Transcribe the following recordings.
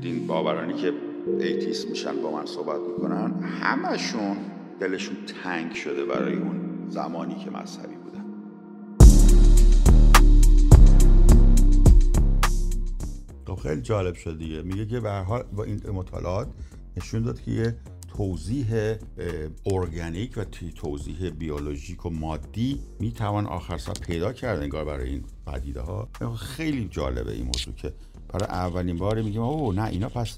دین باورانی که atheist میشن با من صحبت می‌کنن همشون دلشون تنگ شده برای اون زمانی که مذهبی بودن. خب خیلی جالب شد دیگه. میگه که به حال با این مطالعات نشون داد که یه توضیح ارگانیک و توضیح بیولوژیک و مادی می‌توان آخر سر پیدا کرد انگار برای این پدیده ها خیلی جالبه این موضوع که برای اولین بار میگیم اوه نه اینا پس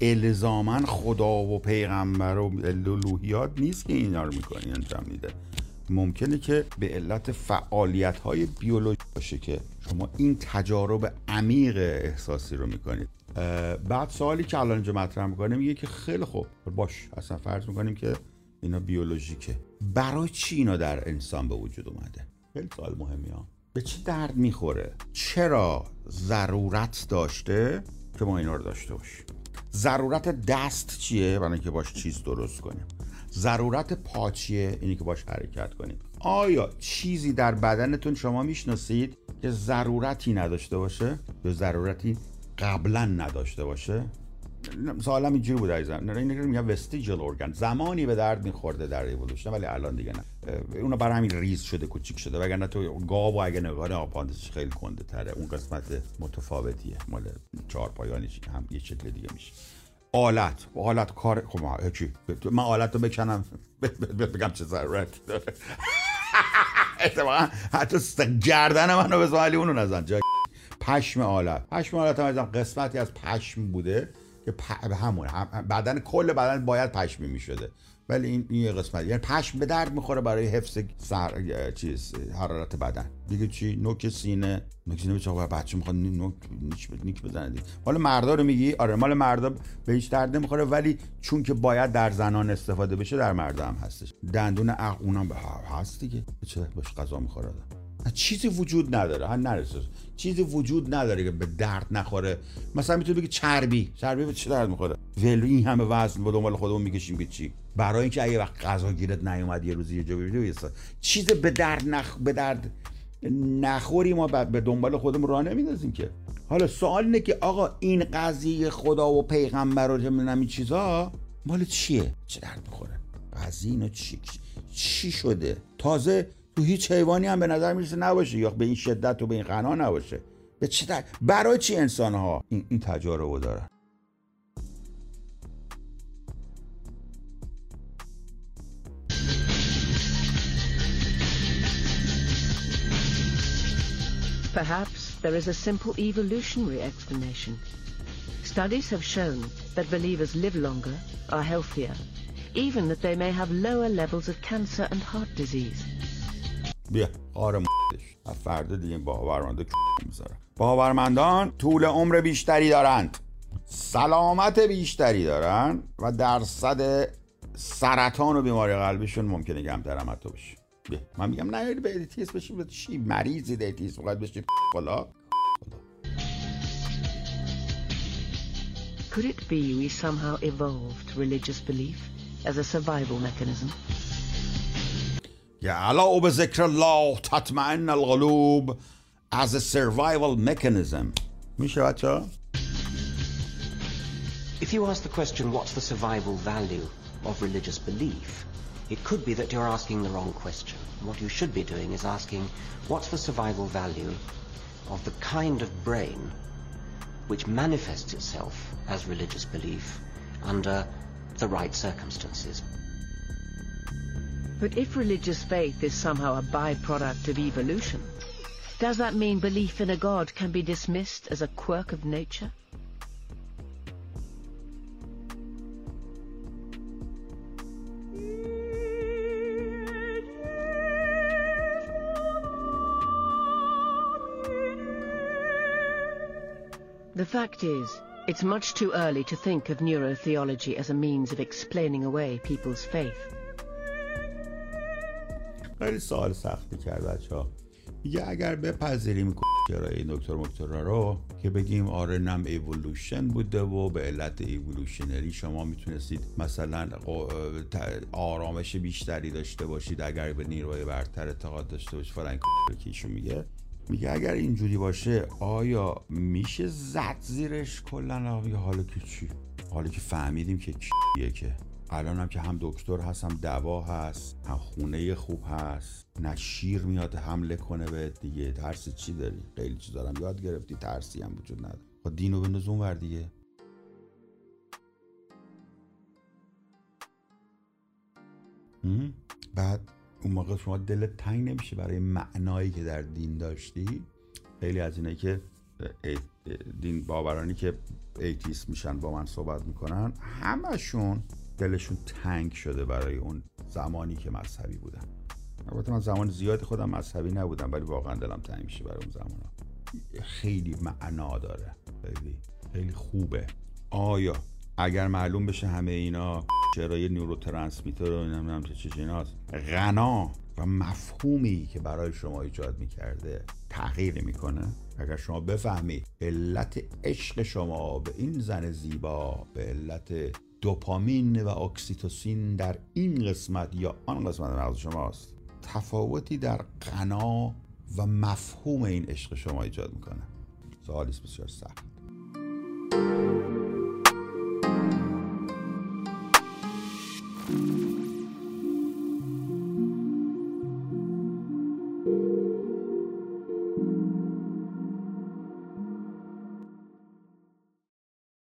الزامن خدا و پیغمبر و الوهیات نیست که اینا رو می‌کنی انجام میده. ممکنه که به علت فعالیت های بیولوژی باشه که شما این تجارب عمیق احساسی رو می‌کنید بعد سوالی که الان اینجا مطرح می‌کنه میگه که خیلی خوب باش اصلا فرض می‌کنیم که اینا بیولوژیکه. برای چی اینا در انسان به وجود اومده؟ خیلی سوال مهمی ها به چه درد می‌خوره؟ چرا ضرورت داشته که ما اینا رو داشته باشیم؟ ضرورت دست چیه؟ برای اینکه باش چیز درست کنیم. ضرورت پا چیه؟ اینی که باش حرکت کنیم. آیا چیزی در بدنتون شما می‌شناسید که ضرورتی نداشته باشه یا ضرورتی قبلا نداشته باشه؟ سوالم اینجوری بود عزیزم. نه این میگم وستیجل ارگان. زمانی به درد میخورده در ایولوشن ولی الان دیگه نه. اونا برای همین ریز شده کوچیک شده. وگرنه تو گاو و اگه نگاه خیلی کنده تره. اون قسمت متفاوتیه. مال چهار پایانش هم یه شکل دیگه میشه. آلت. آلت کار خب چی من آلت رو بکنم. بگم چه ضرورت. داره اتفاقا حتی گردن منو بزن ولی اونو نزن. پشم آلت. پشم آلت هم قسمتی از پشم بوده. که همون بدن کل بدن باید پشمی می‌شده. ولی این یه قسمت. یعنی پشم به درد می‌خوره برای حفظ سر چیز حرارت بدن. دیگه چی؟ نوک سینه. نوک سینه بچه بچه می‌خواد نوک نیک نیک بزنه دیگه. مال مردا رو میگی؟ آره مال مردا به هیچ درد نمی‌خوره ولی چون که باید در زنان استفاده بشه در مردا هم هستش. دندون عق اونم هست دیگه. چه؟ باش غذا می‌خوره چیزی وجود نداره. هم نرسه چیزی وجود نداره که به درد نخوره. مثلا می‌تونی بگی چربی. چربی به چه درد می‌خوره؟ ولو این همه وزن با دنبال خودمون می‌کشیم که چی؟ برای اینکه اگه وقت غذا گیرت نیومد یه روزی یه جا ببینی چیز به درد نخ به درد نخوری ما به دنبال خودمون راه نمیندازیم که. حالا سوال اینه که آقا این قضیه خدا و پیغمبر و نمی‌دونم این چیزا مال چیه؟ چه درد می‌خوره؟ قضیه اینا چی چی شده؟ تازه تو هیچ حیوانی هم به نظر میرسه نباشه یا به این شدت و به این غنا نباشه به چه برای چی انسان ها این, این تجارب رو دارن Perhaps there is a simple evolutionary explanation. Studies have shown that believers live longer, are healthier, even that they may have lower levels of cancer and heart disease. بیا. آره فردا دیگه باورمنده می‌ذارم. باورمندان طول عمر بیشتری دارند. سلامت بیشتری دارن و درصد سرطان و بیماری قلبیشون ممکنه کمتر هم حتی بشه. بیا. من میگم نه به atheist بشیم چی؟ مریضی atheist باید بشیم بالا Could it be we somehow evolved religious belief as a survival mechanism? یا به ذکر الله تطمئن القلوب as a survival mechanism میشه بچه If you ask the question, what's the survival value of religious belief, it could be that you're asking the wrong question. What you should be doing is asking, what's the survival value of the kind of brain which manifests itself as religious belief under the right circumstances. But if religious faith is somehow a byproduct of evolution, does that mean belief in a god can be dismissed as a quirk of nature? The fact is, it's much too early to think of neurotheology as a means of explaining away people's faith. خیلی سوال سختی کرد بچه ها میگه اگر بپذیریم کرای دکتر مکترا رو که بگیم آره نم ایولوشن بوده و به علت evolutionary شما می‌تونستید مثلا آرامش بیشتری داشته باشید اگر به نیروی برتر اعتقاد داشته باشید فلان که میگه. میگه اگر اینجوری باشه آیا میشه زد زیرش کلا؟ یا حالا که چی؟ حالا که فهمیدیم که کیه که. الان هم که هم دکتر هست هم دوا هست هم خونه خوب هست. نه شیر میاد حمله کنه به دیگه. ترس چی داری؟ خیلی چیز دارم یاد گرفتی. ترسی هم وجود نداره. خب دینو بنداز ور دیگه. بعد اون موقع شما دلت تنگ نمیشه برای معنایی که در دین داشتی؟ خیلی از اینایی که دین باورانی که ایتیس میشن با من صحبت می‌کنن همشون دلشون تنگ شده برای اون زمانی که مذهبی بودن. البته من زمان زیادی خودم مذهبی نبودم ولی واقعا دلم تنگ میشه برای اون زمان. خیلی معنا داره. خیلی خیلی خوبه. آیا اگر معلوم بشه همه اینا چرای نوروترانسمیتر و نمی‌دونم چه چه غنا و مفهومی که برای شما ایجاد می‌کرده تغییر می‌کنه؟ اگر شما بفهمید علت عشق شما به این زن زیبا به علت دوپامین و اکسیتوسین در این قسمت یا آن قسمت مغز شماست تفاوتی در غنا و مفهوم این عشق شما ایجاد می‌کنه. سوالی بسیار سخت.